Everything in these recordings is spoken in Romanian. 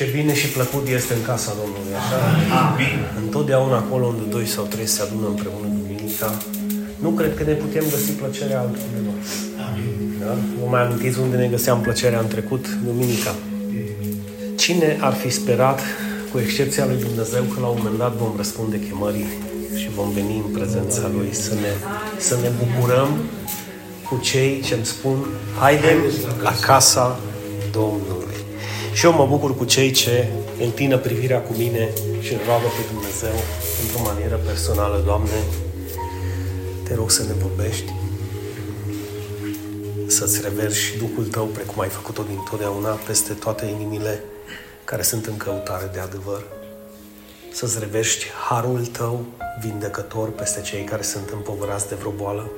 Ce bine și plăcut este în casa Domnului, așa? Amin. Întotdeauna acolo unde doi sau trei se adună împreună duminica, nu cred că ne putem găsi plăcerea altundeva. Amin. Da? Vă mai amintiți unde ne găseam plăcerea în trecut? Duminica. Cine ar fi sperat, cu excepția lui Dumnezeu, că la un moment dat vom răspunde chemării și vom veni în prezența Lui să ne, să ne bucurăm cu cei ce îmi spun, haidem la casa Domnului. Și eu mă bucur cu cei ce întină privirea cu mine și îl roagă pe Dumnezeu într-o manieră personală. Doamne, te rog să ne vorbești, să-ți reverși Duhul Tău, precum ai făcut-o dintotdeauna, peste toate inimile care sunt în căutare de adevăr. Să-ți reverști harul Tău vindecător peste cei care sunt împovărați de vreo boală,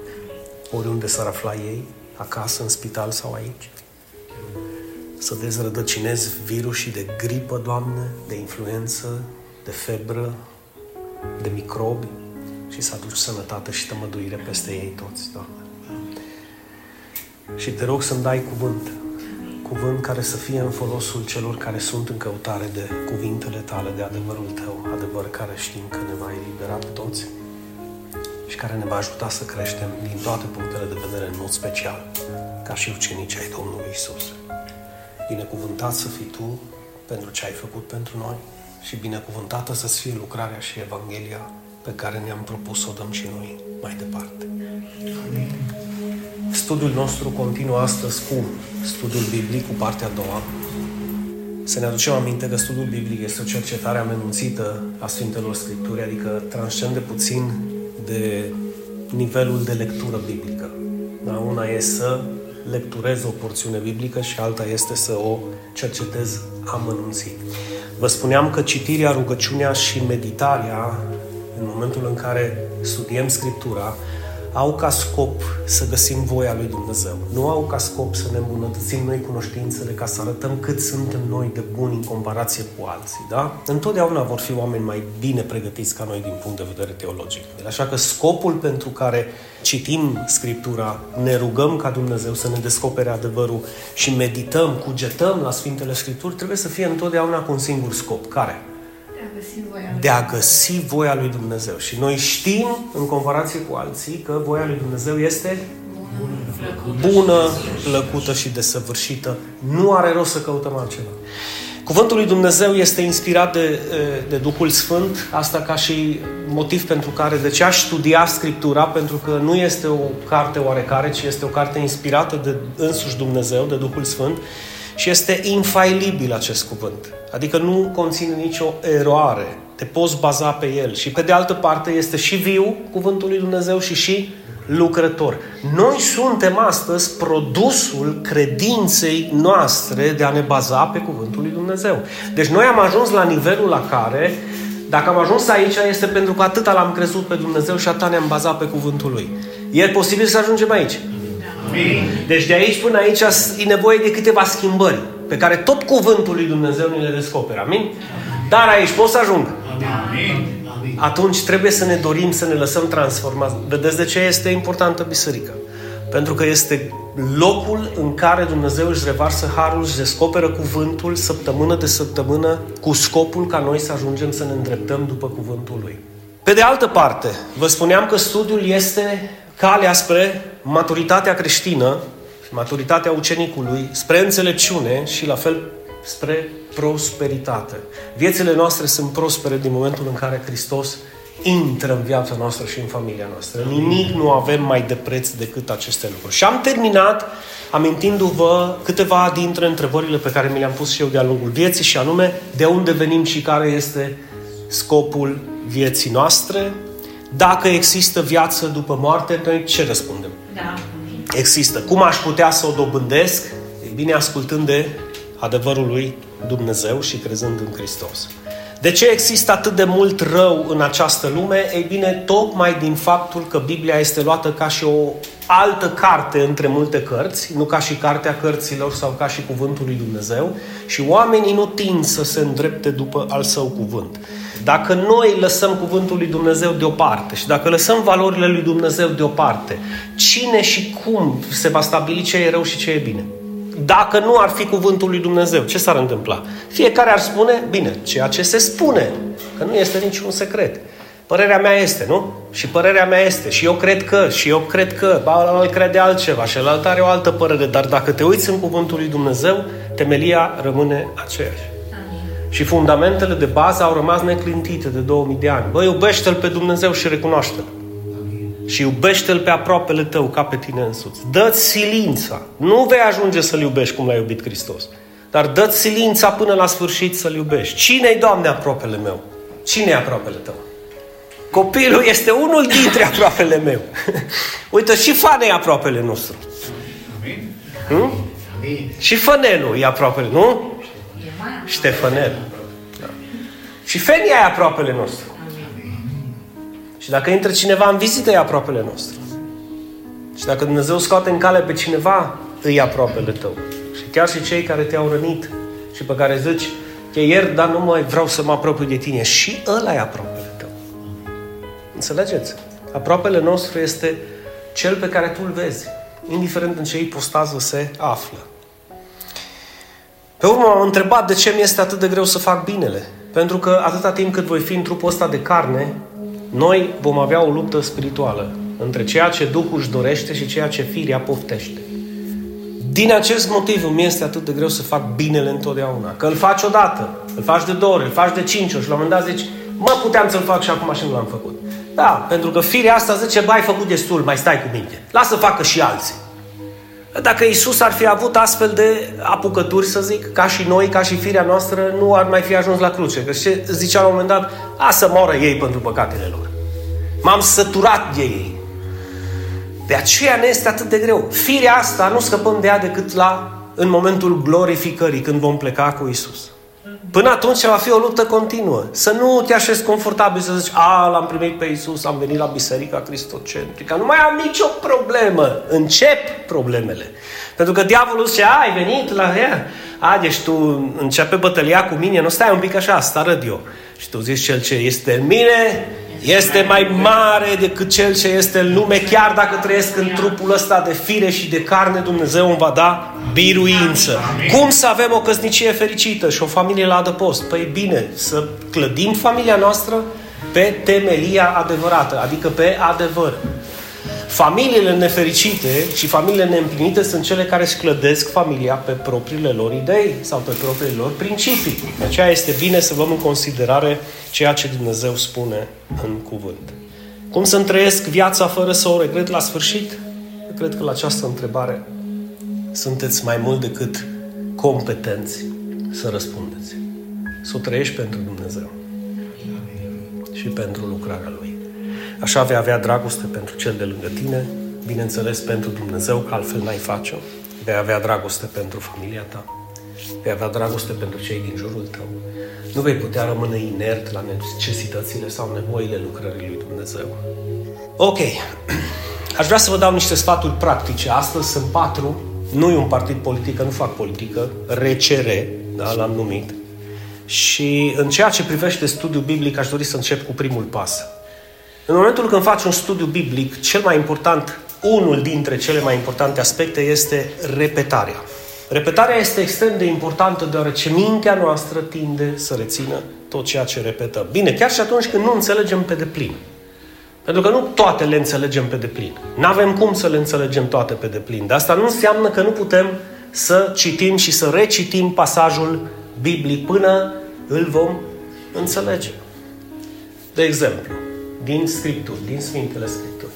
oriunde s-ar afla ei, acasă, în spital sau aici. Să dezrădăcinezi virusii de gripă, Doamne, de influență, de febră, de microbi și să aduci sănătate și tămăduire peste ei toți, Doamne. Și te rog să-mi dai cuvânt, cuvânt care să fie în folosul celor care sunt în căutare de cuvintele tale, de adevărul tău, adevăr care știm că ne va elibera pe toți și care ne va ajuta să creștem din toate punctele de vedere, în mod special, ca și ucenici ai Domnului Isus. Binecuvântat să fii Tu pentru ce ai făcut pentru noi și binecuvântată să fie lucrarea și Evanghelia pe care ne-am propus să o dăm și noi mai departe. Studiul nostru continuă astăzi cu studiul biblic, cu partea a doua. Să ne aducem aminte că studiul biblic este o cercetare amenunțită a Sfintelor Scripturi, adică transcende puțin de nivelul de lectură biblică. Da? Una e să lecturez o porțiune biblică și alta este să o cercetez amănunțit. Vă spuneam că citirea, rugăciunea și meditarea, în momentul în care studiem Scriptura, au ca scop să găsim voia lui Dumnezeu. Nu au ca scop să ne îmbunătățim noi cunoștințele ca să arătăm cât suntem noi de buni în comparație cu alții. Da? Întotdeauna vor fi oameni mai bine pregătiți ca noi din punct de vedere teologic. Așa că scopul pentru care citim Scriptura, ne rugăm ca Dumnezeu să ne descopere adevărul și medităm, cugetăm la Sfintele Scripturi, trebuie să fie întotdeauna cu un singur scop. Care? De a găsi voia lui Dumnezeu. Și noi știm, în comparație cu alții, că voia lui Dumnezeu este bună, plăcută și desăvârșită. Nu are rost să căutăm altceva. Cuvântul lui Dumnezeu este inspirat de, de Duhul Sfânt, asta ca și motiv pentru care de ce aș studia Scriptura, pentru că nu este o carte oarecare, ci este o carte inspirată de însuși Dumnezeu, de Duhul Sfânt, și este infailibil acest cuvânt. Adică nu conține nicio eroare. Te poți baza pe el. Și pe de altă parte este și viu cuvântul lui Dumnezeu și și lucrător. Noi suntem astăzi produsul credinței noastre de a ne baza pe cuvântul lui Dumnezeu. Deci noi am ajuns la nivelul la care, dacă am ajuns aici, este pentru că atâta l-am crezut pe Dumnezeu și atâta ne-am bazat pe cuvântul lui. E posibil să ajungem aici. Deci de aici până aici e nevoie de câteva schimbări pe care tot cuvântul lui Dumnezeu ne le descoperă. Amin? Dar aici pot să ajung. Amin. Atunci trebuie să ne dorim să ne lăsăm transformați. Vedeți de ce este importantă biserica? Pentru că este locul în care Dumnezeu își revarsă harul, își descoperă cuvântul săptămână de săptămână cu scopul ca noi să ajungem să ne îndreptăm după cuvântul Lui. Pe de altă parte, vă spuneam că studiul este calea spre maturitatea creștină, maturitatea ucenicului, spre înțelepciune și la fel spre prosperitate. Viețile noastre sunt prospere din momentul în care Hristos intră în viața noastră și în familia noastră. Nimic nu avem mai de preț decât aceste lucruri. Și am terminat amintindu-vă câteva dintre întrebările pe care mi le-am pus și eu de-a lungul vieții și anume de unde venim și care este scopul vieții noastre, dacă există viață după moarte, noi ce răspundem? Da. Există. Cum aș putea să o dobândesc? E bine, ascultând de adevărul lui Dumnezeu și crezând în Hristos. De ce există atât de mult rău în această lume? Ei bine, tocmai din faptul că Biblia este luată ca și o altă carte între multe cărți, nu ca și cartea cărților sau ca și cuvântul lui Dumnezeu, și oamenii nu tind să se îndrepte după al său cuvânt. Dacă noi lăsăm cuvântul lui Dumnezeu deoparte și dacă lăsăm valorile lui Dumnezeu deoparte, cine și cum se va stabili ce e rău și ce e bine? Dacă nu ar fi cuvântul lui Dumnezeu, ce s-ar întâmpla? Fiecare ar spune, bine, ceea ce se spune, că nu este niciun secret. Părerea mea este, nu? Și părerea mea este. Și eu cred că, și eu cred că, ba, îl crede altceva și ălalt are o altă părere. Dar dacă te uiți în cuvântul lui Dumnezeu, temelia rămâne aceeași. Și fundamentele de bază au rămas neclintite de 2000 de ani. Bă, iubește-L pe Dumnezeu și recunoaște-L. Și iubește-L pe aproapele tău ca pe tine însuți. Dă-ți silința. Nu vei ajunge să-L iubești cum l-a iubit Hristos. Dar dă-ți silința până la sfârșit să-L iubești. Cine-i, Doamne, aproapele meu? Cine-i aproapele tău? Copilul este unul dintre aproapele meu. Uite, și Fane e aproapele nostru. Amin. Hmm? Amin. Și Fănelul e aproapele, nu? Ștefanel. Da. Și Fenia e aproapele nostru. Și dacă intră cineva în vizită, e aproapele nostru. Și dacă Dumnezeu scoate în cale pe cineva, îi aproapele tău. Și chiar și cei care te-au rănit și pe care zici, te iert, dar nu mai vreau să mă apropii de tine. Și ăla e aproapele tău. Înțelegeți? Aproapele nostru este cel pe care tu îl vezi, indiferent în ce ipostază se află. Pe urmă m-am întrebat de ce mi este atât de greu să fac binele. Pentru că atâta timp cât voi fi în trupul ăsta de carne, noi vom avea o luptă spirituală între ceea ce Duhul își dorește și ceea ce firea poftește. Din acest motiv îmi este atât de greu să fac binele întotdeauna. Că îl faci odată, îl faci de două ori, îl faci de cinci ori și la un moment dat zici, mă, puteam să-l fac și acum și nu l-am făcut. Da, pentru că firea asta zice, bă, ai făcut destul, mai stai cu minte. Lasă facă și alții. Dacă Isus ar fi avut astfel de apucături, să zic, ca și noi, ca și firea noastră, nu ar mai fi ajuns la cruce. Că ce zicea la un moment dat, a să moară ei pentru păcatele lor. M-am săturat de ei. De aceea ne este atât de greu. Firea asta nu scăpăm de ea decât la, în momentul glorificării, când vom pleca cu Isus. Până atunci va fi o luptă continuă. Să nu te așezi confortabil să zici, a, l-am primit pe Isus, am venit la Biserica Cristocentrică, nu mai am nicio problemă. Încep problemele. Pentru că diavolul zice, a, ai venit la ea, a, deci tu începe bătălia cu mine, nu stai un pic așa, asta arăt eu. Și tu zici, cel ce este în mine este mai mare decât cel ce este în lume, chiar dacă trăiesc în trupul ăsta de fire și de carne, Dumnezeu îmi va da biruință. Cum să avem o căsnicie fericită și o familie la adăpost? Păi bine, să clădim familia noastră pe temelia adevărată, adică pe adevăr. Familiile nefericite și familiile neîmplinite sunt cele care își clădesc familia pe propriile lor idei sau pe propriile lor principii. De aceea este bine să luăm în considerare ceea ce Dumnezeu spune în cuvânt. Cum să-mi trăiesc viața fără să o regret la sfârșit? Eu cred că la această întrebare sunteți mai mult decât competenți să răspundeți. Să o trăiești pentru Dumnezeu și pentru lucrarea Lui. Așa vei avea dragoste pentru cel de lângă tine, bineînțeles pentru Dumnezeu, că altfel n-ai face-o. Vei avea dragoste pentru familia ta, vei avea dragoste pentru cei din jurul tău. Nu vei putea rămâne inert la necesitățile sau nevoile lucrării lui Dumnezeu. Ok, aș vrea să vă dau niște sfaturi practice. Astăzi sunt patru, nu e un partid politic, nu fac politică, RCR, da, l-am numit. Și în ceea ce privește studiul biblic, aș dori să încep cu primul pas. În momentul când faci un studiu biblic, cel mai important, unul dintre cele mai importante aspecte este repetarea. Repetarea este extrem de importantă deoarece mintea noastră tinde să rețină tot ceea ce repetăm. Bine, chiar și atunci când nu înțelegem pe deplin. Pentru că nu toate le înțelegem pe deplin. Nu avem cum să le înțelegem toate pe deplin. Dar asta nu înseamnă că nu putem să citim și să recitim pasajul biblic până îl vom înțelege. De exemplu, din Scripturi, din Sfintele Scripturi.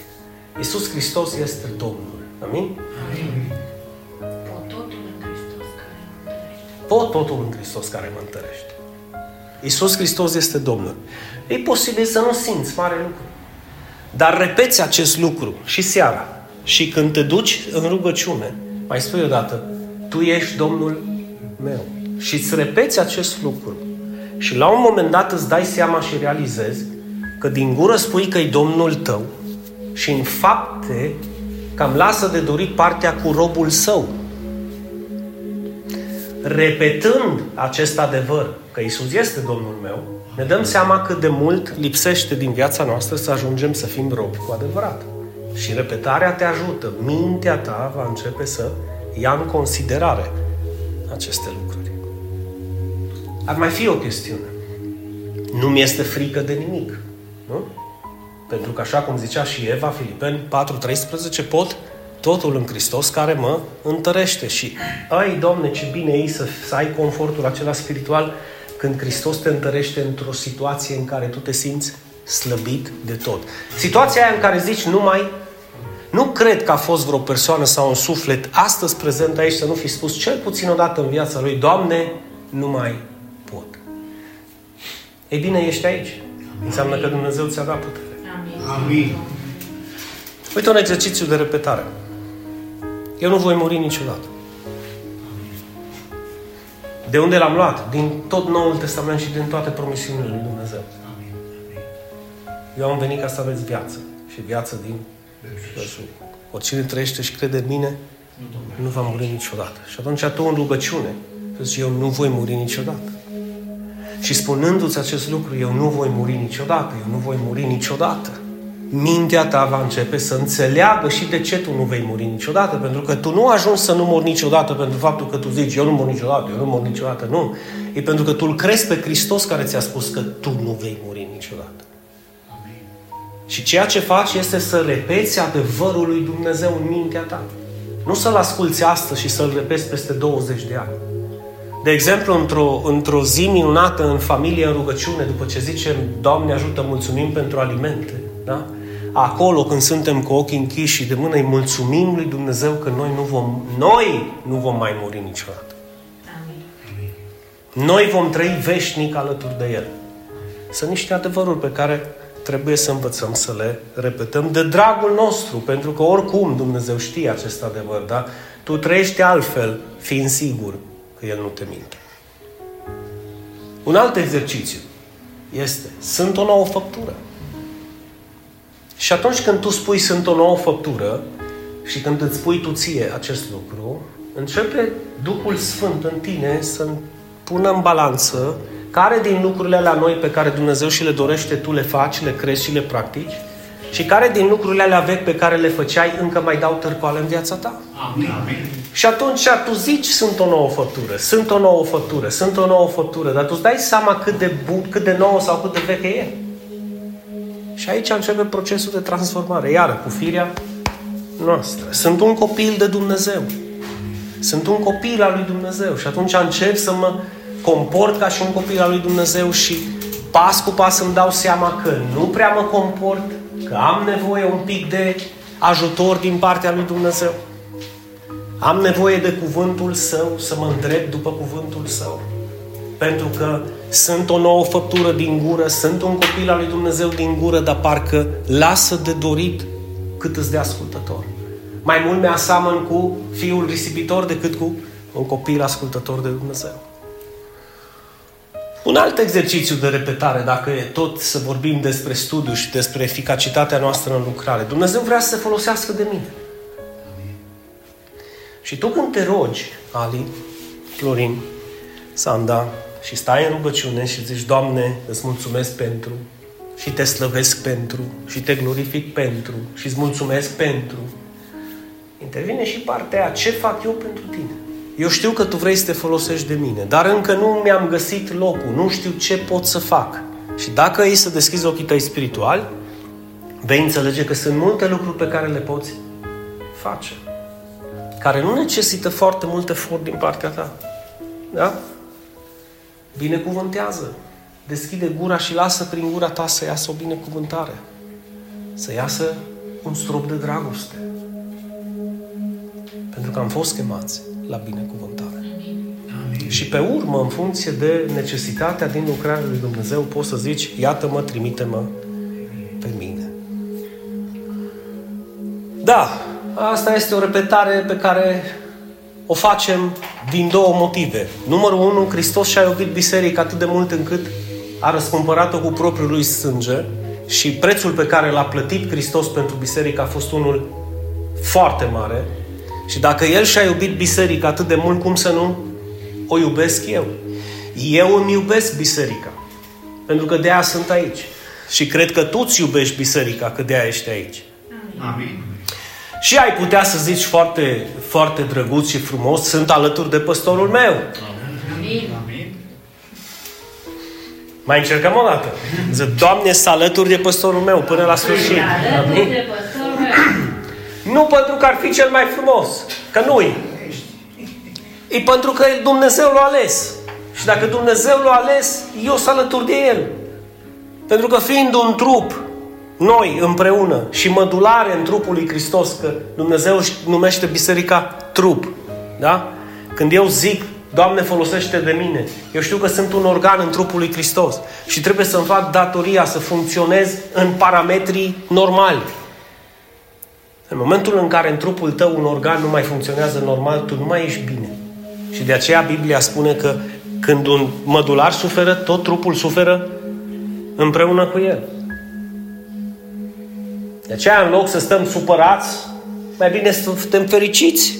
Iisus Hristos este Domnul. Amin? Amin. Pot totul în Hristos care mă întărește. Pot totul în Hristos care mă întărește. Iisus Hristos este Domnul. E posibil să nu simți mare lucru. Dar repeți acest lucru și seara. Și când te duci în rugăciune, mai spui odată, Tu ești Domnul meu. Și îți repeți acest lucru. Și la un moment dat îți dai seama și realizezi că din gură spui că e Domnul tău și în fapte cam lasă de dorit partea cu robul său. Repetând acest adevăr, că Isus este Domnul meu, ne dăm seama cât de mult lipsește din viața noastră să ajungem să fim robi cu adevărat. Și repetarea te ajută. Mintea ta va începe să ia în considerare aceste lucruri. Ar mai fi o chestiune. Nu mi este frică de nimic. Nu? Pentru că așa cum zicea și Eva, Filipeni 4.13, pot totul în Hristos care mă întărește. Și, ai, Doamne, ce bine e să, să ai confortul acela spiritual când Hristos te întărește într-o situație în care tu te simți slăbit de tot. Situația aia în care zici, nu mai nu cred că a fost vreo persoană sau un suflet astăzi prezent aici să nu fi spus cel puțin o dată în viața lui, Doamne, nu mai pot. Ei bine, ești aici. Înseamnă că Dumnezeu ți-a dat putere. Amin. Uite un exercițiu de repetare. Eu nu voi muri niciodată. De unde l-am luat? Din tot Noul Testament și din toate promisiunile lui Dumnezeu. Eu am venit ca să aveți viață. Și viață din belșug. Oricine trăiește și crede în mine, nu va muri niciodată. Și atunci tu în rugăciune, zici, eu nu voi muri niciodată. Și spunându-ți acest lucru, eu nu voi muri niciodată, eu nu voi muri niciodată, mintea ta va începe să înțeleagă și de ce tu nu vei muri niciodată. Pentru că tu nu ajungi să nu mori niciodată pentru faptul că tu zici, eu nu mor niciodată, eu nu mor niciodată. Nu. E pentru că tu îl crezi pe Hristos care ți-a spus că tu nu vei muri niciodată. Și ceea ce faci este să repeți adevărul lui Dumnezeu în mintea ta. Nu să-l asculți astăzi și să-l repeți peste 20 de ani. De exemplu, într-o, într-o zi minunată în familie, în rugăciune, după ce zicem, Doamne ajută, mulțumim pentru alimente, da? Acolo, când suntem cu ochii închiși și de mână, îi mulțumim lui Dumnezeu că noi nu vom, noi nu vom mai muri niciodată. Amin. Noi vom trăi veșnic alături de El. Sunt niște adevăruri pe care trebuie să învățăm să le repetăm de dragul nostru, pentru că oricum Dumnezeu știe acest adevăr, da? Tu trăiești altfel, fiind sigur că El nu te minte. Un alt exercițiu este, sunt o nouă făptură. Și atunci când tu spui sunt o nouă făptură și când îți spui tu ție acest lucru, începe Duhul Sfânt în tine să pună în balanță care din lucrurile alea noi pe care Dumnezeu și le dorește tu le faci, le crezi și le practici și care din lucrurile alea vechi pe care le făceai încă mai dau târcoale în viața ta. Amin. Amin. Și atunci tu zici sunt o nouă făptură, sunt o nouă făptură, sunt o nouă făptură, dar tu îți dai seama cât de, bun, cât de nouă sau cât de veche e. Și aici începe procesul de transformare, iară, cu firea noastră. Sunt un copil de Dumnezeu. Sunt un copil al lui Dumnezeu și atunci încep să mă comport ca și un copil al lui Dumnezeu și pas cu pas îmi dau seama că nu prea mă comport, că am nevoie un pic de ajutor din partea lui Dumnezeu. Am nevoie de cuvântul său, să mă îndrept după cuvântul său. Pentru că sunt o nouă făptură din gură, sunt un copil al lui Dumnezeu din gură, dar parcă lasă de dorit cât îți de ascultător. Mai mult mi-asamăn cu fiul risipitor decât cu un copil ascultător de Dumnezeu. Un alt exercițiu de repetare, dacă e tot să vorbim despre studiu și despre eficacitatea noastră în lucrare. Dumnezeu vrea să se folosească de mine. Și tu când te rogi, Ali, Florin, Sanda, și stai în rugăciune și zici, Doamne, îți mulțumesc pentru, și te slăvesc pentru, și te glorific pentru, și îți mulțumesc pentru, intervine și partea aia, ce fac eu pentru tine? Eu știu că tu vrei să te folosești de mine, dar încă nu mi-am găsit locul, nu știu ce pot să fac. Și dacă ei să deschizi ochii tăi spirituali, vei înțelege că sunt multe lucruri pe care le poți face, care nu necesită foarte mult efort din partea ta. Da? Binecuvântează. Deschide gura și lasă prin gura ta să iasă o binecuvântare. Să iasă un strop de dragoste. Pentru că am fost chemați la binecuvântare. Amin. Și pe urmă, în funcție de necesitatea din lucrarea lui Dumnezeu, poți să zici, iată-mă, trimite-mă pe mine. Da, asta este o repetare pe care o facem din două motive. Numărul unu, Hristos și-a iubit biserica atât de mult încât a răscumpărat-o cu propriul lui sânge și prețul pe care l-a plătit Hristos pentru biserică a fost unul foarte mare. Și dacă El și-a iubit biserica atât de mult, cum să nu o iubesc eu? Eu îmi iubesc biserica. Pentru că de aia sunt aici. Și cred că tu îți iubești biserica, că de aia ești aici. Amin. Și ai putea să zici foarte, foarte drăguț și frumos, sunt alături de păstorul meu. Amin. Amin. Mai încercăm o dată. Zic, Doamne, să alături de păstorul meu până la sfârșit. Alături Amin? De păstorul meu. Nu pentru că ar fi cel mai frumos, că nu-i. E pentru că Dumnezeu l-a ales. Și dacă Dumnezeu l-a ales, eu sunt alături de El. Pentru că fiind un trup, noi împreună și mădulare în trupul lui Hristos, că Dumnezeu își numește biserica trup. Da? Când eu zic, Doamne, folosește de mine, eu știu că sunt un organ în trupul lui Hristos și trebuie să-mi fac datoria să funcționez în parametrii normali. În momentul în care în trupul tău un organ nu mai funcționează normal, tu nu mai ești bine. Și de aceea Biblia spune că când un mădular suferă, tot trupul suferă împreună cu el. De aceea, în loc să stăm supărați, mai bine să suntem fericiți.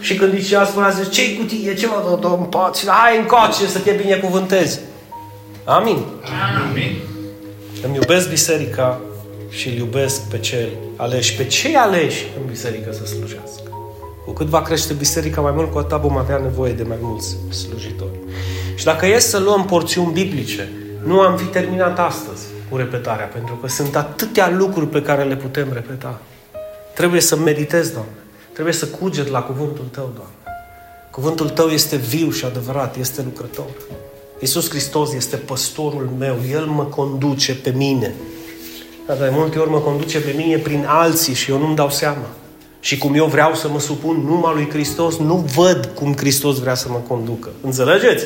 Și când zicea, spunea, zice, ce-i cu tine? Ce mă dă în pace? Hai încoace să te binecuvântezi. Amin. Amin. Îmi iubesc biserica și îl iubesc pe cei aleși. Pe cei aleși în biserică să slujească. Cu cât va crește biserica mai mult, cu atât vom avea nevoie de mai mulți slujitori. Și dacă e să luăm porțiuni biblice, nu am fi terminat astăzi cu repetarea, pentru că sunt atâtea lucruri pe care le putem repeta. Trebuie să meditezi, Doamne. Trebuie să cuget la cuvântul Tău, Doamne. Cuvântul Tău este viu și adevărat, este lucrător. Iisus Hristos este păstorul meu, El mă conduce pe mine. Dar de multe ori mă conduce pe mine prin alții și eu nu-mi dau seama. Și cum eu vreau să mă supun numai lui Hristos, nu văd cum Hristos vrea să mă conducă. Înțelegeți?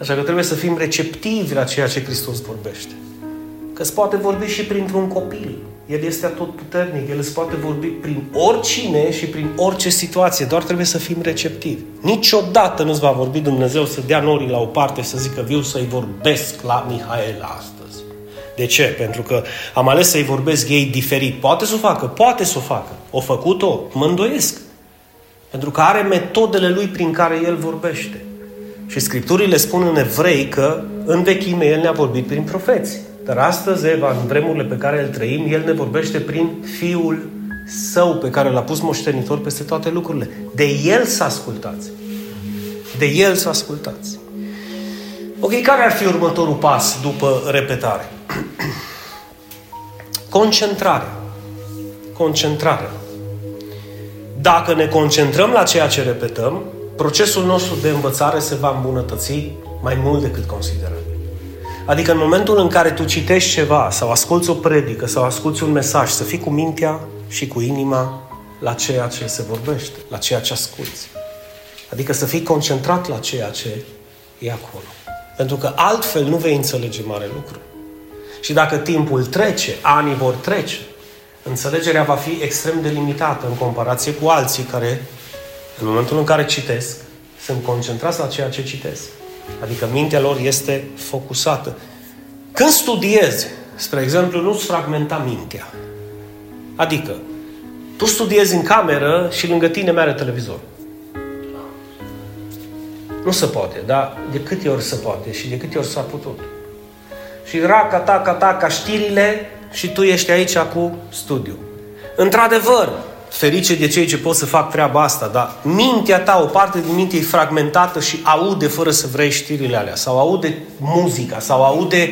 Așa că trebuie să fim receptivi la ceea ce Hristos vorbește. Că îți poate vorbi și printr-un copil. El este atot puternic, El îți poate vorbi prin oricine și prin orice situație. Doar trebuie să fim receptivi. Niciodată nu-ți va vorbi Dumnezeu să dea norii la o parte și să zică viu să-i vorbesc la Mihaela astăzi. De ce? Pentru că am ales să-i vorbesc ei diferit. Poate să o facă, poate să o facă. O făcut-o, mă îndoiesc. Pentru că are metodele lui prin care el vorbește. Și Scripturile spun în evrei că în vechime el ne-a vorbit prin profeți. Dar astăzi, Eva, în vremurile pe care le trăim, el ne vorbește prin Fiul Său pe care l-a pus moștenitor peste toate lucrurile. De El să ascultați. De El să ascultați. Ok, care ar fi următorul pas după repetare? Concentrarea. Concentrarea. Dacă ne concentrăm la ceea ce repetăm, procesul nostru de învățare se va îmbunătăți mai mult decât considerabil. Adică în momentul în care tu citești ceva sau asculți o predică sau asculți un mesaj, să fii cu mintea și cu inima la ceea ce se vorbește, la ceea ce asculți. Adică să fii concentrat la ceea ce e acolo. Pentru că altfel nu vei înțelege mare lucru. Și dacă timpul trece, anii vor trece, înțelegerea va fi extrem de limitată în comparație cu alții care, în momentul în care citesc, sunt concentrați la ceea ce citesc. Adică mintea lor este focusată. Când studiezi, spre exemplu, nu-ți fragmenta mintea. Adică, tu studiezi în cameră și lângă tine mere televizor. Nu se poate, dar de câte ori se poate și de câte ori s-a putut. Și raca ta, ca ta, ca știrile și tu ești aici cu studiu. Într-adevăr, ferice de cei ce pot să fac treaba asta, dar mintea ta, o parte din minte e fragmentată și aude fără să vrei știrile alea, sau aude muzica, sau aude,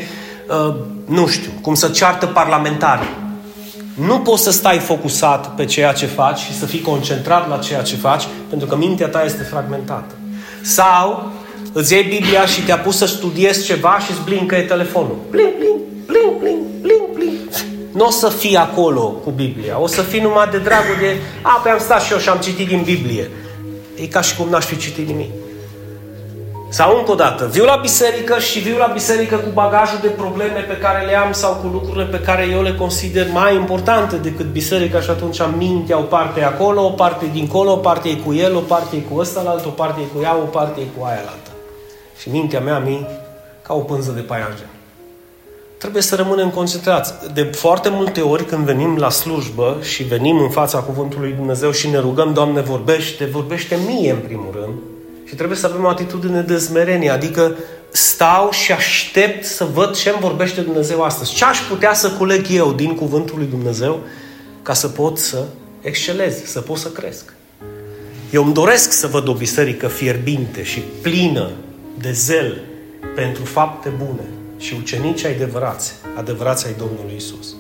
uh, nu știu, cum să ceartă parlamentarii. Nu poți să stai focusat pe ceea ce faci și să fii concentrat la ceea ce faci, pentru că mintea ta este fragmentată. Sau îți iei Biblia și te-a pus să studiezi ceva și îți blincă telefonul. Blink, blink, blink, blink, blink, blink. Nu o să fii acolo cu Biblia. O să fii numai de dragul de... A, pe am stat și eu și am citit din Biblie. E ca și cum n-aș fi citit nimic. Sau încă o dată, viu la biserică și viu la biserică cu bagajul de probleme pe care le am sau cu lucrurile pe care eu le consider mai importante decât biserica și atunci am mintea, o parte e acolo, o parte e dincolo, o parte e cu el, o parte e cu ăsta o parte e cu ea, o parte e cu aia altă. Și mintea mea mi ca o pânză de paianjen. Trebuie să rămânem concentrați. De foarte multe ori când venim la slujbă și venim în fața Cuvântului Dumnezeu și ne rugăm, Doamne, vorbește, vorbește mie în primul rând, și trebuie să avem o atitudine de smerenie, adică stau și aștept să văd ce îmi vorbește Dumnezeu astăzi. Ce aș putea să culeg eu din Cuvântul lui Dumnezeu ca să pot să excelez, să pot să cresc. Eu îmi doresc să văd o biserică fierbinte și plină de zel pentru fapte bune și ucenici adevărați, adevărați ai Domnului Isus.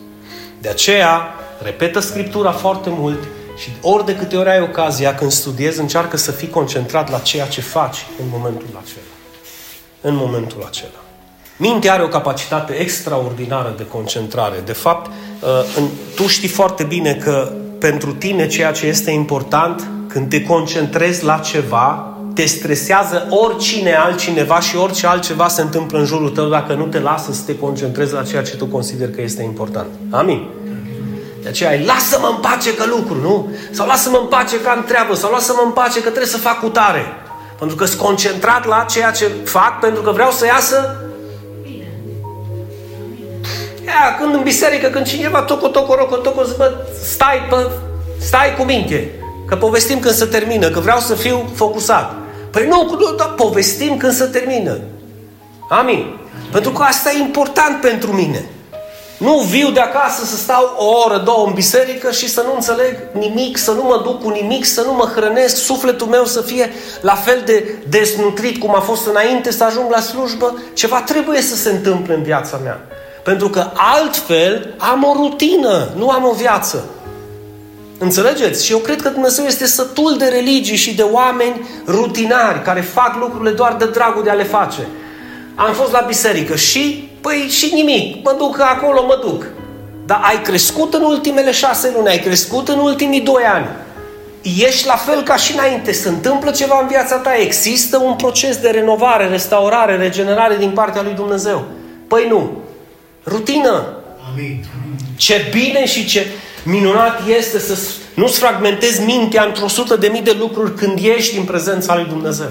De aceea, repetă Scriptura foarte mult și ori de câte ori ai ocazia, când studiezi, încearcă să fii concentrat la ceea ce faci în momentul acela. În momentul acela. Mintea are o capacitate extraordinară de concentrare. De fapt, uh, tu știi foarte bine că pentru tine ceea ce este important, când te concentrezi la ceva, te stresează oricine altcineva și orice altceva se întâmplă în jurul tău dacă nu te lasă să te concentrezi la ceea ce tu consideri că este important. Amin. De aceea, lasă-mă în pace că lucru, nu? Sau lasă-mă în pace că am treabă, sau lasă-mă în pace că trebuie să fac cu tare. Pentru că sunt concentrat la ceea ce fac, pentru că vreau să iasă Ia, când în biserică, când cineva toco, toco, roco, toco, zic, stai, bă, stai cu minte. Că povestim când se termină, că vreau să fiu focusat. Păi nu, nu da, povestim când se termină. Amin. Pentru că asta e important pentru mine. Nu viu de acasă să stau o oră, două în biserică și să nu înțeleg nimic, să nu mă duc cu nimic, să nu mă hrănesc, sufletul meu să fie la fel de desnutrit cum a fost înainte să ajung la slujbă. Ceva trebuie să se întâmple în viața mea. Pentru că altfel am o rutină, nu am o viață. Înțelegeți? Și eu cred că Dumnezeu este sătul de religii și de oameni rutinari care fac lucrurile doar de dragul de a le face. Am fost la biserică și, păi, și nimic. Mă duc acolo, mă duc. Dar ai crescut în ultimele șase luni, ai crescut în ultimii doi ani. Ești la fel ca și înainte. Se întâmplă ceva în viața ta. Există un proces de renovare, restaurare, regenerare din partea lui Dumnezeu. Păi nu. Rutină. Amin. Ce bine și ce minunat este să nu-ți fragmentezi mintea într-o sută de mii de lucruri când ești în prezența lui Dumnezeu.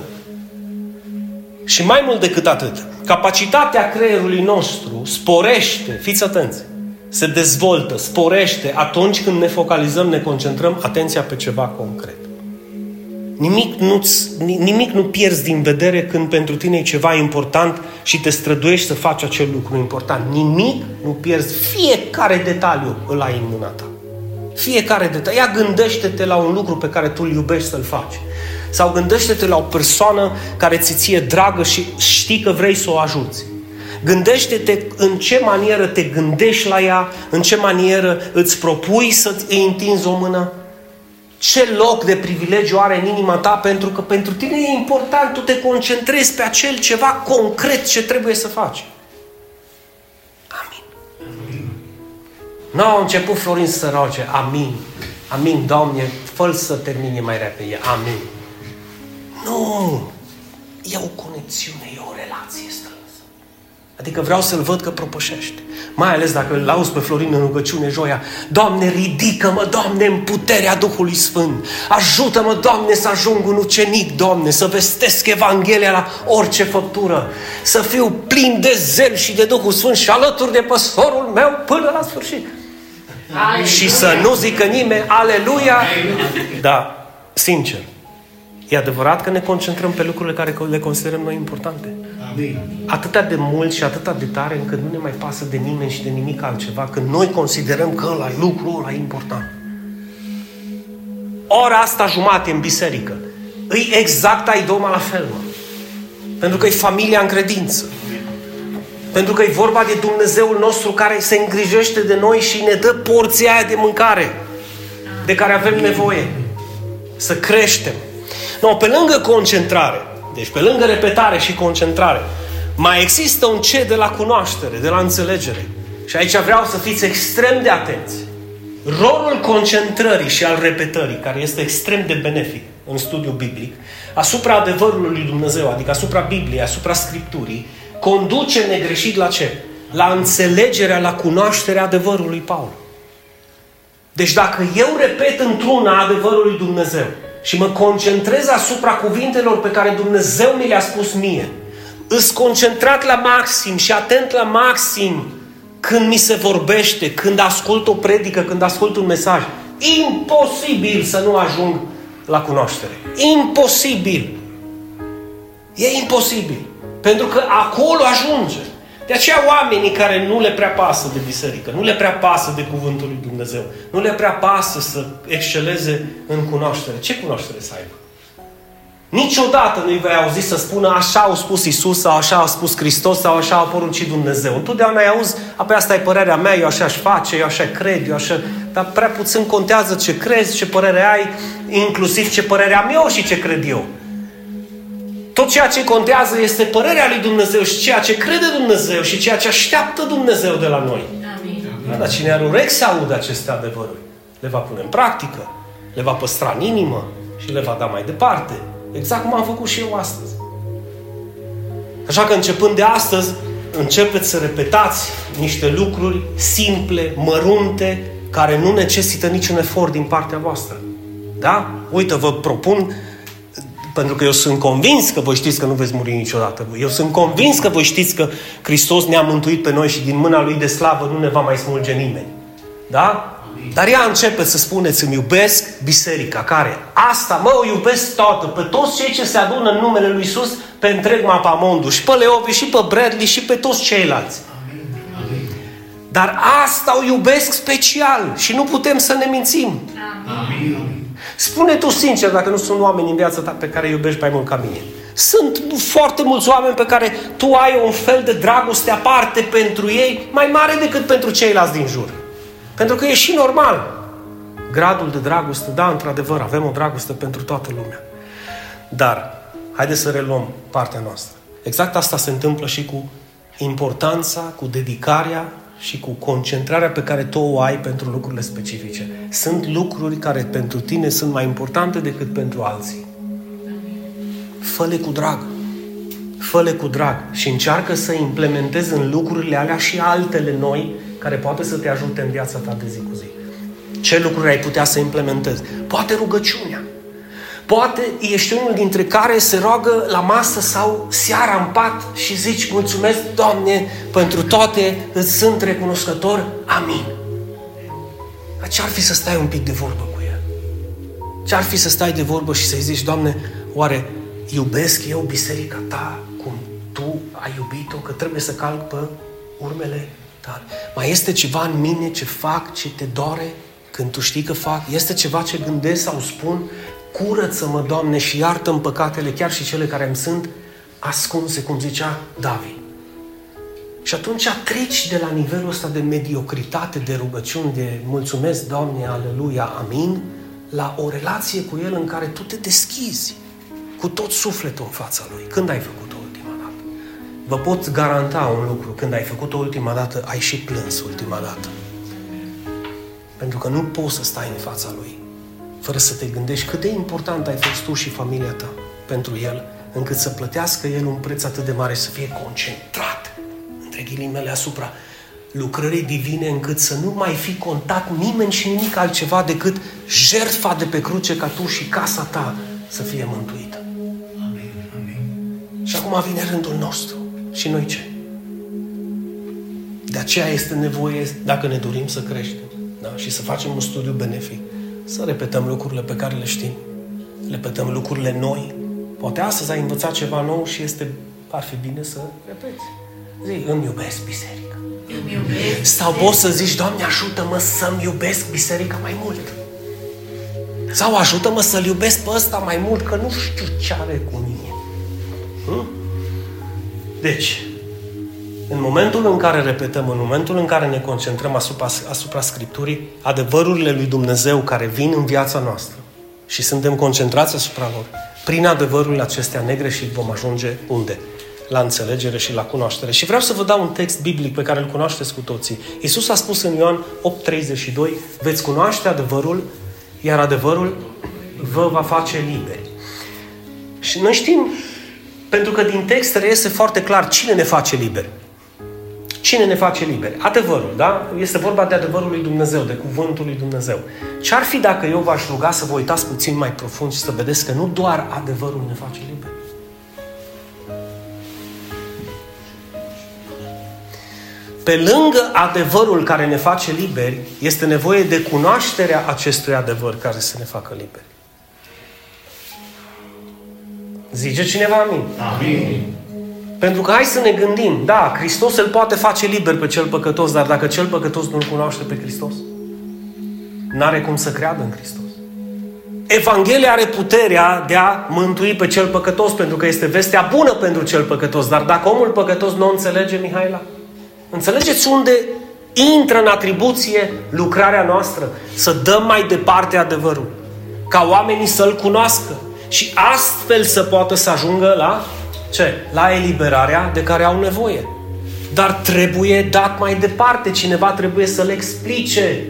Și mai mult decât atât, capacitatea creierului nostru sporește, fiți atenți, se dezvoltă, sporește atunci când ne focalizăm, ne concentrăm atenția pe ceva concret. Nimic nu, nimic nu pierzi din vedere când pentru tine e ceva important și te străduiești să faci acel lucru important. Nimic nu pierzi. Fiecare detaliu îl ai în mâna ta. Fiecare detaliu. Ia gândește-te la un lucru pe care tu îl iubești să-l faci. Sau gândește-te la o persoană care ți ție dragă și știi că vrei să o ajuți. Gândește-te în ce manieră te gândești la ea, în ce manieră îți propui să îi întinzi o mână, ce loc de privilegiu are în inima ta, pentru că pentru tine e important, tu te concentrezi pe acel ceva concret ce trebuie să faci. Amin. Nu au început Florin să roage. Amin. Amin, Doamne, fă să termine mai repede. Amin. Nu! E o conexiune, e o relație strânsă. Adică vreau să-l văd că propășește. Mai ales dacă îl auzi pe Florin în rugăciune joia. Doamne, ridică-mă, Doamne, în puterea Duhului Sfânt. Ajută-mă, Doamne, să ajung un ucenic, Doamne, să vestesc Evanghelia la orice făptură. Să fiu plin de zel și de Duhul Sfânt și alături de păstorul meu până la sfârșit. Aleluia. Și să nu zică nimeni, aleluia. Da, sincer, E adevărat că ne concentrăm pe lucrurile care le considerăm noi importante. Amin. Atâta de mult și atâta de tare încât nu ne mai pasă de nimeni și de nimic altceva, când noi considerăm că ăla e lucrul ăla e important. Ora asta jumate în biserică. Îi exact ai doma la fel, mă. Pentru că e familia în credință. Pentru că e vorba de Dumnezeul nostru care se îngrijește de noi și ne dă porția aia de mâncare de care avem nevoie. Să creștem. No, pe lângă concentrare, deci pe lângă repetare și concentrare, mai există un ce de la cunoaștere, de la înțelegere. Și aici vreau să fiți extrem de atenți. Rolul concentrării și al repetării, care este extrem de benefic în studiul biblic, asupra adevărului lui Dumnezeu, adică asupra Bibliei, asupra Scripturii, conduce negreșit la ce? La înțelegerea, la cunoașterea adevărului Paul. Deci dacă eu repet într-una adevărul lui Dumnezeu, și mă concentrez asupra cuvintelor pe care Dumnezeu mi le-a spus mie, îs concentrat la maxim și atent la maxim când mi se vorbește, când ascult o predică, când ascult un mesaj. Imposibil să nu ajung la cunoaștere. Imposibil. E imposibil. Pentru că acolo ajunge. De aceea oamenii care nu le prea pasă de biserică, nu le prea pasă de cuvântul lui Dumnezeu, nu le prea pasă să exceleze în cunoaștere, ce cunoaștere să aibă? Niciodată nu-i vei auzi să spună așa au spus Isus sau așa a spus Hristos sau așa a poruncit Dumnezeu. Întotdeauna ai auzi, apoi asta e părerea mea, eu așa aș face, eu așa cred, eu așa... Dar prea puțin contează ce crezi, ce părere ai, inclusiv ce părere am eu și ce cred eu. Tot ceea ce contează este părerea lui Dumnezeu și ceea ce crede Dumnezeu și ceea ce așteaptă Dumnezeu de la noi. Amin. Da, dar cine are urechi să audă aceste adevăruri, le va pune în practică, le va păstra în inimă și le va da mai departe. Exact cum am făcut și eu astăzi. Așa că începând de astăzi, începeți să repetați niște lucruri simple, mărunte, care nu necesită niciun efort din partea voastră. Da? Uite, vă propun, pentru că eu sunt convins că voi știți că nu veți muri niciodată. Eu sunt convins că voi știți că Hristos ne-a mântuit pe noi și din mâna Lui de slavă nu ne va mai smulge nimeni. Da? Dar ea începe să spuneți, îmi iubesc biserica, care asta, mă, o iubesc toată, pe toți cei ce se adună în numele Lui Isus, pe întreg mapamondul, și pe Leovi, și pe Bradley, și pe toți ceilalți. Dar asta o iubesc special și nu putem să ne mințim. Amin. Spune tu sincer dacă nu sunt oameni în viața ta pe care îi iubești mai mult ca mine. Sunt foarte mulți oameni pe care tu ai un fel de dragoste aparte pentru ei, mai mare decât pentru ceilalți din jur. Pentru că e și normal. Gradul de dragoste, da, într-adevăr, avem o dragoste pentru toată lumea. Dar, haideți să reluăm partea noastră. Exact asta se întâmplă și cu importanța, cu dedicarea și cu concentrarea pe care tu o ai pentru lucrurile specifice. Sunt lucruri care pentru tine sunt mai importante decât pentru alții. Fă-le cu drag. Fă-le cu drag și încearcă să implementezi în lucrurile alea și altele noi care poate să te ajute în viața ta de zi cu zi. Ce lucruri ai putea să implementezi? Poate rugăciunea. Poate ești unul dintre care se roagă la masă sau seara în pat și zici, mulțumesc, Doamne, pentru toate, îți sunt recunoscător. Amin. Ce-ar fi să stai un pic de vorbă cu El? Ce-ar fi să stai de vorbă și să-i zici, Doamne, oare iubesc eu biserica ta cum Tu ai iubit-o, că trebuie să calc pe urmele tale? Mai este ceva în mine ce fac, ce te doare când Tu știi că fac? Este ceva ce gândesc sau spun curăță-mă, Doamne, și iartă-mi păcatele, chiar și cele care îmi sunt ascunse, cum zicea David. Și atunci treci de la nivelul ăsta de mediocritate, de rugăciuni, de mulțumesc, Doamne, aleluia, amin, la o relație cu El în care tu te deschizi cu tot sufletul în fața Lui. Când ai făcut-o ultima dată? Vă pot garanta un lucru, când ai făcut-o ultima dată, ai și plâns ultima dată. Pentru că nu poți să stai în fața Lui fără să te gândești cât de important ai fost tu și familia ta pentru El, încât să plătească El un preț atât de mare, să fie concentrat, între ghilimele, asupra lucrării divine, încât să nu mai fi contat nimeni și nimic altceva decât jertfa de pe cruce ca tu și casa ta să fie mântuită. Amin. Amin. Și acum vine rândul nostru. Și noi ce? De aceea este nevoie, dacă ne dorim să creștem da? și să facem un studiu benefic, să repetăm lucrurile pe care le știm. Repetăm lucrurile noi. Poate astăzi ai învățat ceva nou și este, ar fi bine să repeți. Zi, îmi iubesc biserica. Îmi iubesc. Sau poți să zici, Doamne, ajută-mă să-mi iubesc biserica mai mult. Sau ajută-mă să-l iubesc pe ăsta mai mult, că nu știu ce are cu mine. Hm? Deci, în momentul în care repetăm, în momentul în care ne concentrăm asupra, asupra Scripturii, adevărurile lui Dumnezeu care vin în viața noastră și suntem concentrați asupra lor, prin adevărurile acestea negre și vom ajunge unde? La înțelegere și la cunoaștere. Și vreau să vă dau un text biblic pe care îl cunoașteți cu toții. Iisus a spus în Ioan 8:32, veți cunoaște adevărul, iar adevărul vă va face liberi. Și noi știm, pentru că din text reiese foarte clar cine ne face liberi. Cine ne face liberi? Adevărul, da? Este vorba de adevărul lui Dumnezeu, de cuvântul lui Dumnezeu. Ce ar fi dacă eu v-aș ruga să vă uitați puțin mai profund și să vedeți că nu doar adevărul ne face liberi? Pe lângă adevărul care ne face liberi, este nevoie de cunoașterea acestui adevăr care să ne facă liberi. Zice cineva amin? Amin. Pentru că hai să ne gândim, da, Hristos îl poate face liber pe cel păcătos, dar dacă cel păcătos nu-L cunoaște pe Hristos, n-are cum să creadă în Hristos. Evanghelia are puterea de a mântui pe cel păcătos, pentru că este vestea bună pentru cel păcătos. Dar dacă omul păcătos nu o înțelege, Mihaila, înțelegeți unde intră în atribuție lucrarea noastră? Să dăm mai departe adevărul. Ca oamenii să-L cunoască. Și astfel să poată să ajungă la ce? La eliberarea de care au nevoie. Dar trebuie dat mai departe. Cineva trebuie să le explice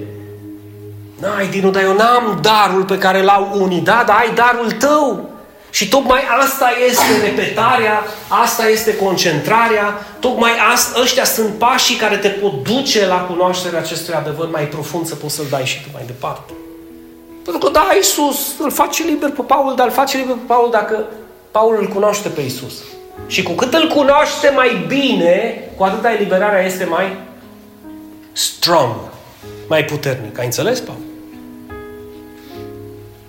N-ai, Dinu, dar eu n-am darul pe care l-au unii, da? Dar ai darul tău. Și tocmai asta este repetarea, asta este concentrarea, tocmai asta, ăștia sunt pașii care te pot duce la cunoașterea acestui adevăr mai profund să poți să-l dai și tu mai departe. Pentru că da, Iisus îl face liber pe Paul, dar îl face liber pe Paul dacă Paul îl cunoaște pe Iisus. Și cu cât îl cunoaște mai bine, cu atât eliberarea este mai strong, mai puternic. Ai înțeles, Paul?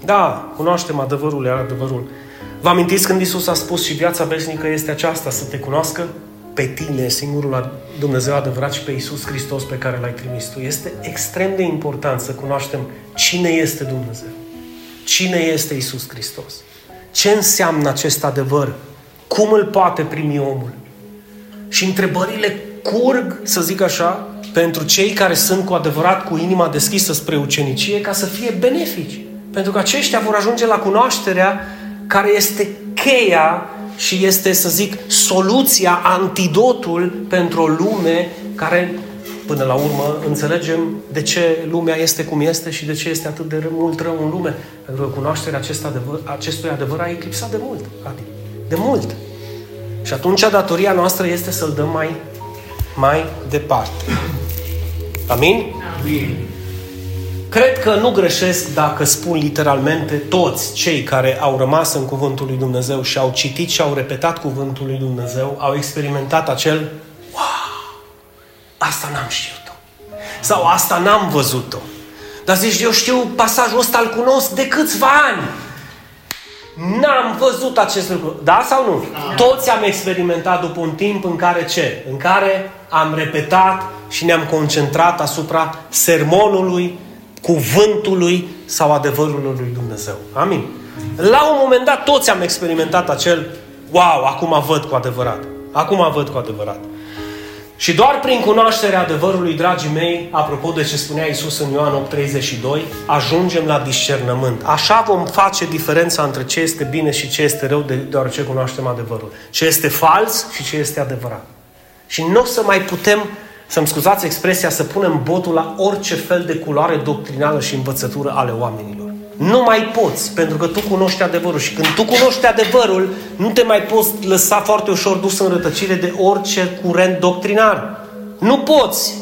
Da, cunoaștem adevărul, e adevărul. Vă amintiți când Isus a spus și viața veșnică este aceasta, să te cunoască pe tine, singurul Dumnezeu adevărat și pe Isus Hristos pe care l-ai trimis tu. Este extrem de important să cunoaștem cine este Dumnezeu. Cine este Isus Hristos. Ce înseamnă acest adevăr? Cum îl poate primi omul? Și întrebările curg, să zic așa, pentru cei care sunt cu adevărat cu inima deschisă spre ucenicie, ca să fie benefici. Pentru că aceștia vor ajunge la cunoașterea care este cheia și este, să zic, soluția, antidotul pentru o lume care, până la urmă, înțelegem de ce lumea este cum este și de ce este atât de mult rău în lume. Pentru că cunoașterea acest adevăr, acestui adevăr a eclipsat de mult, Adi. De mult. Și atunci datoria noastră este să-l dăm mai, mai departe. Amin? Amin. Cred că nu greșesc dacă spun literalmente toți cei care au rămas în Cuvântul lui Dumnezeu și au citit și au repetat Cuvântul lui Dumnezeu, au experimentat acel wow, asta n-am știut-o. Sau asta n-am văzut-o. Dar zici, eu știu pasajul ăsta, îl cunosc de câțiva ani. N-am văzut acest lucru. Da sau nu? Da. Toți am experimentat după un timp în care ce? În care am repetat și ne-am concentrat asupra sermonului cuvântului sau adevărului lui Dumnezeu. Amin. La un moment dat toți am experimentat acel wow, acum văd cu adevărat. Acum văd cu adevărat. Și doar prin cunoașterea adevărului, dragii mei, apropo de ce spunea Isus în Ioan 8:32, ajungem la discernământ. Așa vom face diferența între ce este bine și ce este rău, deoarece cunoaștem adevărul. Ce este fals și ce este adevărat. Și nu o să mai putem să-mi scuzați expresia, să punem botul la orice fel de culoare doctrinală și învățătură ale oamenilor. Nu mai poți, pentru că tu cunoști adevărul și când tu cunoști adevărul, nu te mai poți lăsa foarte ușor dus în rătăcire de orice curent doctrinar. Nu poți.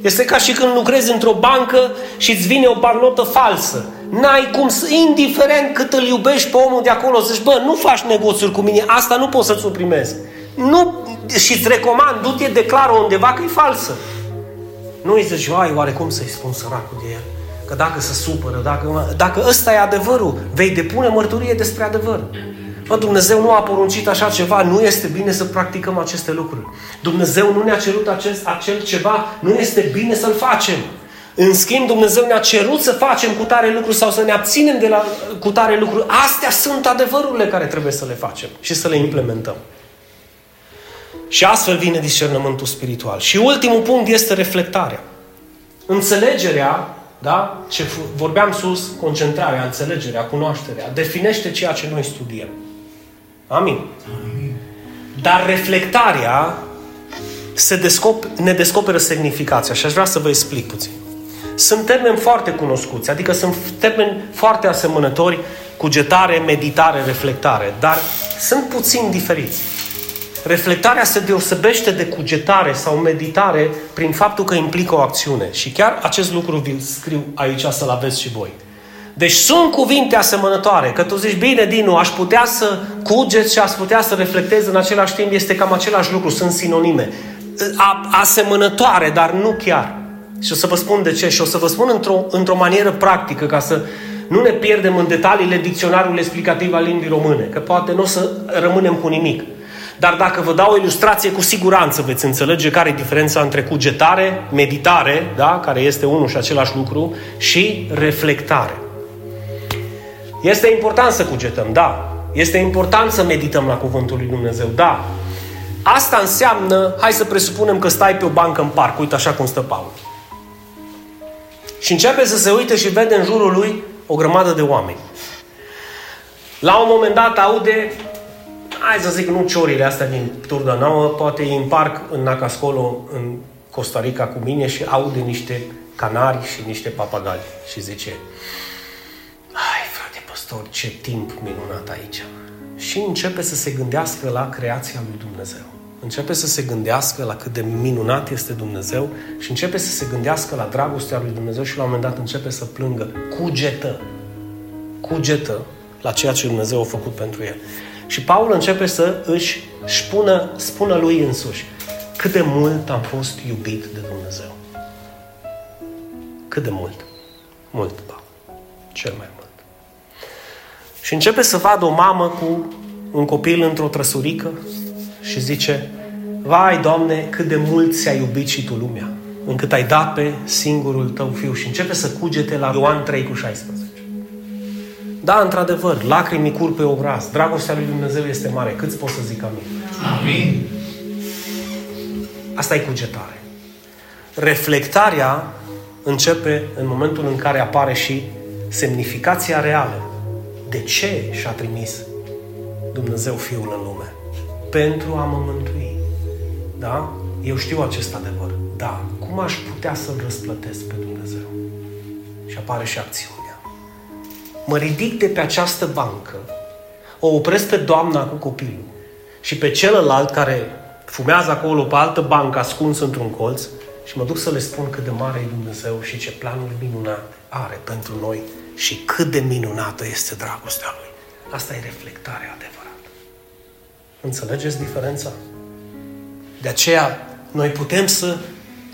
Este ca și când lucrezi într-o bancă și îți vine o bannotă falsă. N-ai cum să, indiferent cât îl iubești pe omul de acolo, zici, bă, nu faci negoțuri cu mine, asta nu pot să-ți o primesc. Nu și îți recomand, du-te, declară undeva că e falsă. Nu îi zici, ai, oare cum să-i spun săracul de el? Că dacă se supără, dacă, dacă ăsta e adevărul, vei depune mărturie despre adevăr. Bă, Dumnezeu nu a poruncit așa ceva, nu este bine să practicăm aceste lucruri. Dumnezeu nu ne-a cerut acest, acel ceva, nu este bine să-l facem. În schimb, Dumnezeu ne-a cerut să facem cu tare lucruri sau să ne abținem de la cu tare lucruri. Astea sunt adevărurile care trebuie să le facem și să le implementăm. Și astfel vine discernământul spiritual. Și ultimul punct este reflectarea. Înțelegerea, da? Ce vorbeam sus, concentrarea, înțelegerea, cunoașterea, definește ceea ce noi studiem. Amin. Amin. Dar reflectarea se descop- ne descoperă semnificația și aș vrea să vă explic puțin. Sunt termeni foarte cunoscuți, adică sunt termeni foarte asemănători, cugetare, meditare, reflectare, dar sunt puțin diferiți. Reflectarea se deosebește de cugetare sau meditare prin faptul că implică o acțiune. Și chiar acest lucru vi-l scriu aici să-l aveți și voi. Deci sunt cuvinte asemănătoare, că tu zici, bine, Dinu, aș putea să cuget și aș putea să reflectez în același timp, este cam același lucru, sunt sinonime. A, asemănătoare, dar nu chiar. Și o să vă spun de ce și o să vă spun într-o, într-o manieră practică, ca să nu ne pierdem în detaliile dicționarului explicativ al limbii române, că poate nu o să rămânem cu nimic. Dar dacă vă dau o ilustrație, cu siguranță veți înțelege care e diferența între cugetare, meditare, da? care este unul și același lucru, și reflectare. Este important să cugetăm, da. Este important să medităm la Cuvântul lui Dumnezeu, da. Asta înseamnă, hai să presupunem că stai pe o bancă în parc, uite așa cum stă Paul. Și începe să se uite și vede în jurul lui o grămadă de oameni. La un moment dat aude, hai să zic, nu ciorile astea din Turda Nouă, poate e în parc în Nacascolo, în Costa Rica cu mine și aude niște canari și niște papagali și zice, ai frate păstor, ce timp minunat aici. Și începe să se gândească la creația lui Dumnezeu. Începe să se gândească la cât de minunat este Dumnezeu și începe să se gândească la dragostea lui Dumnezeu și la un moment dat începe să plângă. Cugetă. Cugetă la ceea ce Dumnezeu a făcut pentru el. Și Paul începe să își spună, spună lui însuși cât de mult am fost iubit de Dumnezeu. Cât de mult. Mult, Paul. Cel mai mult. Și începe să vadă o mamă cu un copil într-o trăsurică și zice, Vai, Doamne, cât de mult ți-a iubit și Tu lumea, încât ai dat pe singurul Tău Fiu. Și începe să cugete la Ioan 3 cu 16. Da, într-adevăr, lacrimi curg pe obraz. Dragostea lui Dumnezeu este mare. Cât pot să zic amin? Amin. Asta e cugetare. Reflectarea începe în momentul în care apare și semnificația reală. De ce și-a trimis Dumnezeu Fiul în lume? Pentru a mă mântui. Da? Eu știu acest adevăr. Da. Cum aș putea să-L răsplătesc pe Dumnezeu? Și apare și acțiunea. Mă ridic de pe această bancă, o opresc pe doamna cu copilul și pe celălalt care fumează acolo pe altă bancă ascuns într-un colț și mă duc să le spun cât de mare e Dumnezeu și ce planuri minunate are pentru noi și cât de minunată este dragostea Lui. Asta e reflectarea adevărată. Înțelegeți diferența? De aceea, noi putem să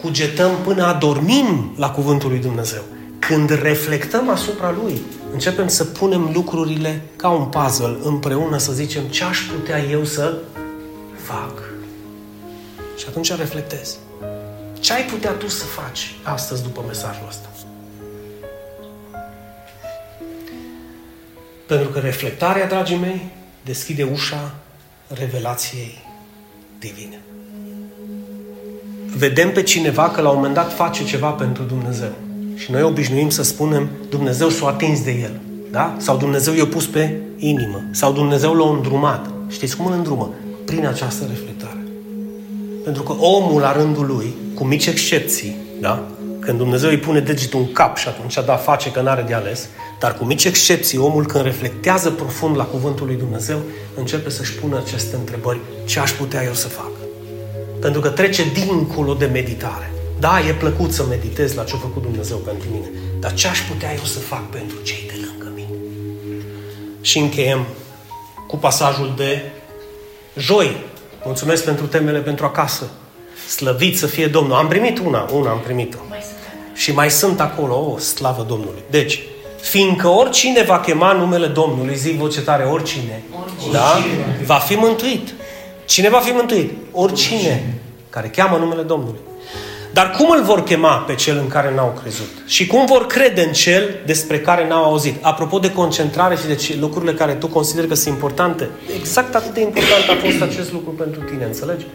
cugetăm până adormim la Cuvântul lui Dumnezeu. Când reflectăm asupra Lui, începem să punem lucrurile ca un puzzle împreună, să zicem ce aș putea eu să fac. Și atunci reflectezi. Ce ai putea tu să faci astăzi după mesajul ăsta? Pentru că reflectarea, dragii mei, deschide ușa revelației divine. Vedem pe cineva că la un moment dat face ceva pentru Dumnezeu. Și noi obișnuim să spunem Dumnezeu s-a atins de el. Da? Sau Dumnezeu i-a pus pe inimă. Sau Dumnezeu l-a îndrumat. Știți cum îl îndrumă? Prin această reflectare. Pentru că omul, la rândul lui, cu mici excepții, da? când Dumnezeu îi pune degetul în cap și atunci da, face că n-are de ales, dar cu mici excepții, omul când reflectează profund la cuvântul lui Dumnezeu, începe să-și pună aceste întrebări. Ce aș putea eu să fac? Pentru că trece dincolo de meditare. Da, e plăcut să meditez la ce a făcut Dumnezeu pentru mine, dar ce aș putea eu să fac pentru cei de lângă mine? Și încheiem cu pasajul de joi. Mulțumesc pentru temele pentru acasă. Slăvit să fie Domnul. Am primit una, una am primit-o. Mai sunt Și mai sunt acolo, o, slavă Domnului. Deci, fiindcă oricine va chema numele Domnului, zic voce tare, oricine, Oricine. da? va fi mântuit. Cine va fi mântuit? Oricine care cheamă numele Domnului. Dar cum îl vor chema pe cel în care n-au crezut? Și cum vor crede în cel despre care n-au auzit? Apropo de concentrare și de ce, lucrurile care tu consideri că sunt importante, exact atât de important a fost acest lucru pentru tine, înțelegi?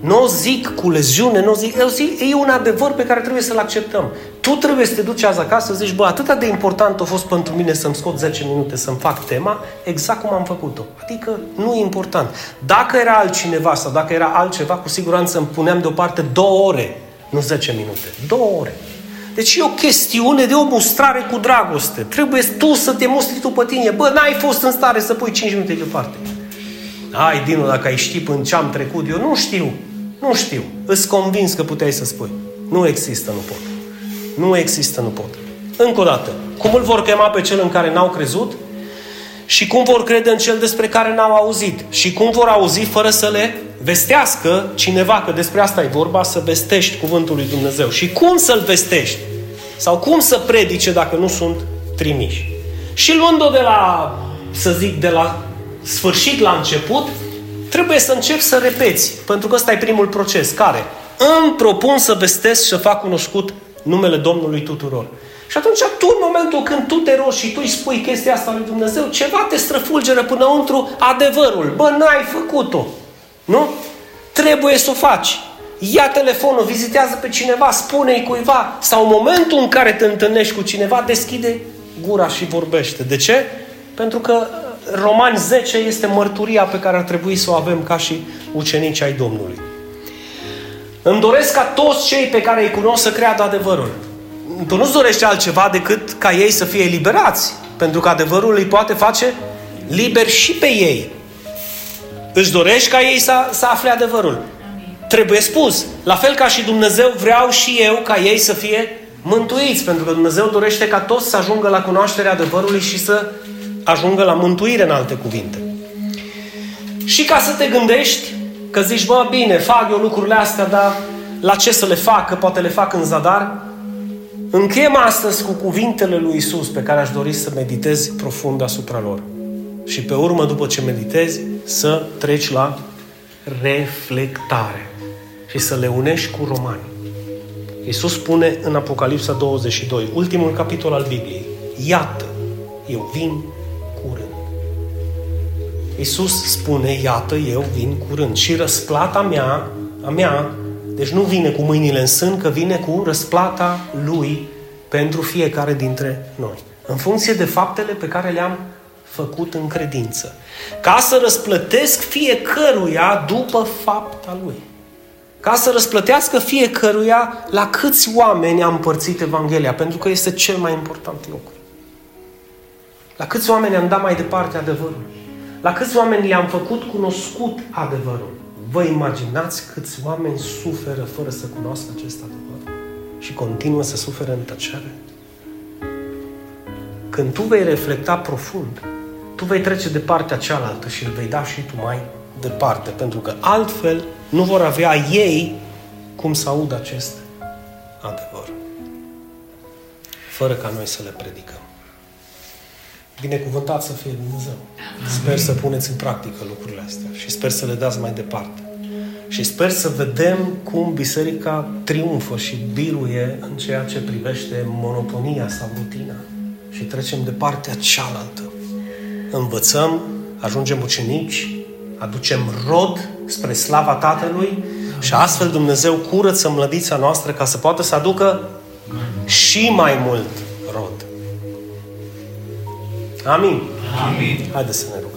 Nu o zic cu leziune, nu o zic, eu zic, e un adevăr pe care trebuie să-l acceptăm. Tu trebuie să te duci azi acasă să zici, bă, atât de important a fost pentru mine să-mi scot 10 minute să-mi fac tema, exact cum am făcut-o. Adică nu e important. Dacă era altcineva sau dacă era altceva, cu siguranță îmi puneam deoparte două ore nu 10 minute, două ore. Deci e o chestiune de o mustrare cu dragoste. Trebuie tu să te mustri tu pe tine. Bă, n-ai fost în stare să pui 5 minute deoparte. Hai, Dinu, dacă ai ști până ce am trecut, eu nu știu. Nu știu. Îți convins că puteai să spui. Nu există, nu pot. Nu există, nu pot. Încă o dată. Cum îl vor chema pe cel în care n-au crezut? Și cum vor crede în cel despre care n-au auzit? Și cum vor auzi fără să le vestească cineva, că despre asta e vorba, să vestești cuvântul lui Dumnezeu. Și cum să-l vestești? Sau cum să predice dacă nu sunt trimiși? Și luând-o de la, să zic, de la sfârșit la început, trebuie să încep să repeți, pentru că ăsta e primul proces. Care? Îmi propun să vestesc și să fac cunoscut numele Domnului tuturor. Și atunci tu, în momentul când tu te rogi și tu îi spui chestia asta lui Dumnezeu, ceva te străfulgeră până întru adevărul. Bă, n-ai făcut-o. Nu? Trebuie să o faci. Ia telefonul, vizitează pe cineva, spune-i cuiva. Sau în momentul în care te întâlnești cu cineva, deschide gura și vorbește. De ce? Pentru că uh, Romani 10 este mărturia pe care ar trebui să o avem ca și ucenici ai Domnului. Îmi doresc ca toți cei pe care îi cunosc să creadă adevărul. Tu nu-ți dorești altceva decât ca ei să fie eliberați. Pentru că adevărul îi poate face liber și pe ei. Îți dorești ca ei să, să afle adevărul. Trebuie spus. La fel ca și Dumnezeu, vreau și eu ca ei să fie mântuiți. Pentru că Dumnezeu dorește ca toți să ajungă la cunoașterea adevărului și să ajungă la mântuire în alte cuvinte. Și ca să te gândești că zici, bă, bine, fac eu lucrurile astea, dar la ce să le fac, că poate le fac în zadar, încheiem astăzi cu cuvintele lui Isus pe care aș dori să meditezi profund asupra lor. Și pe urmă, după ce meditezi, să treci la reflectare și să le unești cu romani. Iisus spune în Apocalipsa 22, ultimul capitol al Bibliei, Iată, eu vin curând. Iisus spune, iată, eu vin curând. Și răsplata mea, a mea, deci nu vine cu mâinile în sân, că vine cu răsplata Lui pentru fiecare dintre noi. În funcție de faptele pe care le-am făcut în credință. Ca să răsplătesc fiecăruia după fapta lui. Ca să răsplătească fiecăruia la câți oameni a împărțit Evanghelia, pentru că este cel mai important lucru. La câți oameni am dat mai departe adevărul? La câți oameni le-am făcut cunoscut adevărul? Vă imaginați câți oameni suferă fără să cunoască acest adevăr? Și continuă să sufere în tăcere? Când tu vei reflecta profund, tu vei trece de partea cealaltă și îl vei da și tu mai departe, pentru că altfel nu vor avea ei cum să audă acest adevăr. Fără ca noi să le predicăm. Binecuvântat să fie Dumnezeu. Sper să puneți în practică lucrurile astea și sper să le dați mai departe. Și sper să vedem cum biserica triumfă și biruie în ceea ce privește monotonia sau rutina. Și trecem de partea cealaltă. Învățăm, ajungem ucenici, aducem rod spre slava Tatălui și astfel Dumnezeu curăță mlădița noastră ca să poată să aducă și mai mult rod. Amin. Amin. Haideți să ne rugăm.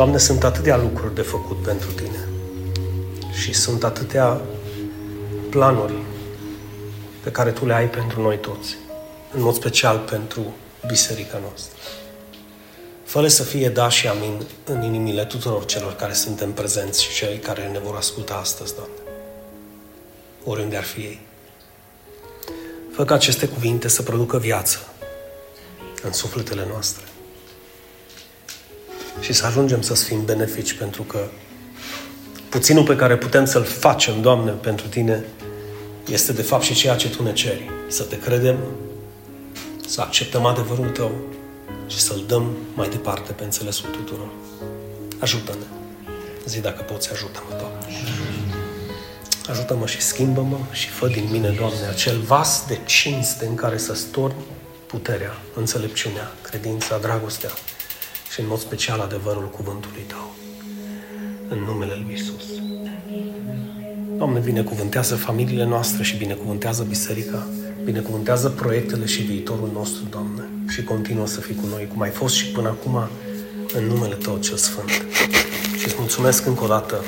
Doamne, sunt atâtea lucruri de făcut pentru Tine și sunt atâtea planuri pe care Tu le ai pentru noi toți, în mod special pentru biserica noastră. Fără să fie da și amin în inimile tuturor celor care suntem prezenți și cei care ne vor asculta astăzi, Doamne. Oriunde ar fi ei. Fă ca aceste cuvinte să producă viață în sufletele noastre. Și să ajungem să fim benefici, pentru că puținul pe care putem să-l facem, Doamne, pentru Tine, este de fapt și ceea ce Tu ne ceri. Să te credem, să acceptăm adevărul Tău și să-L dăm mai departe pe înțelesul tuturor. Ajută-ne. Zi dacă poți, ajută-mă, Doamne. Ajută-mă și schimbă-mă și fă din mine, Doamne, acel vas de cinste în care să storm puterea, înțelepciunea, credința, dragostea și în mod special adevărul cuvântului Tău. În numele Lui Isus. Doamne, binecuvântează familiile noastre și binecuvântează biserica, binecuvântează proiectele și viitorul nostru, Doamne, și continuă să fii cu noi, cum ai fost și până acum, în numele Tău cel Sfânt. Și îți mulțumesc încă o dată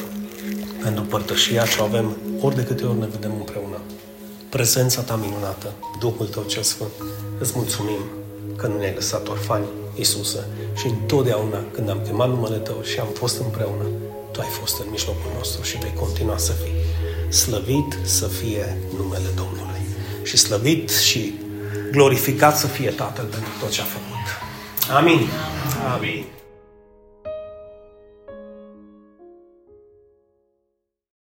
pentru părtășia ce o avem ori de câte ori ne vedem împreună. Prezența Ta minunată, Duhul Tău cel Sfânt. Îți mulțumim că nu ne-ai lăsat orfani, Iisuse, și întotdeauna când am chemat numele Tău și am fost împreună, Tu ai fost în mijlocul nostru și vei continua să fii. Slăvit să fie numele Domnului și slăvit și glorificat să fie Tatăl pentru tot ce a făcut. Amin. Amin.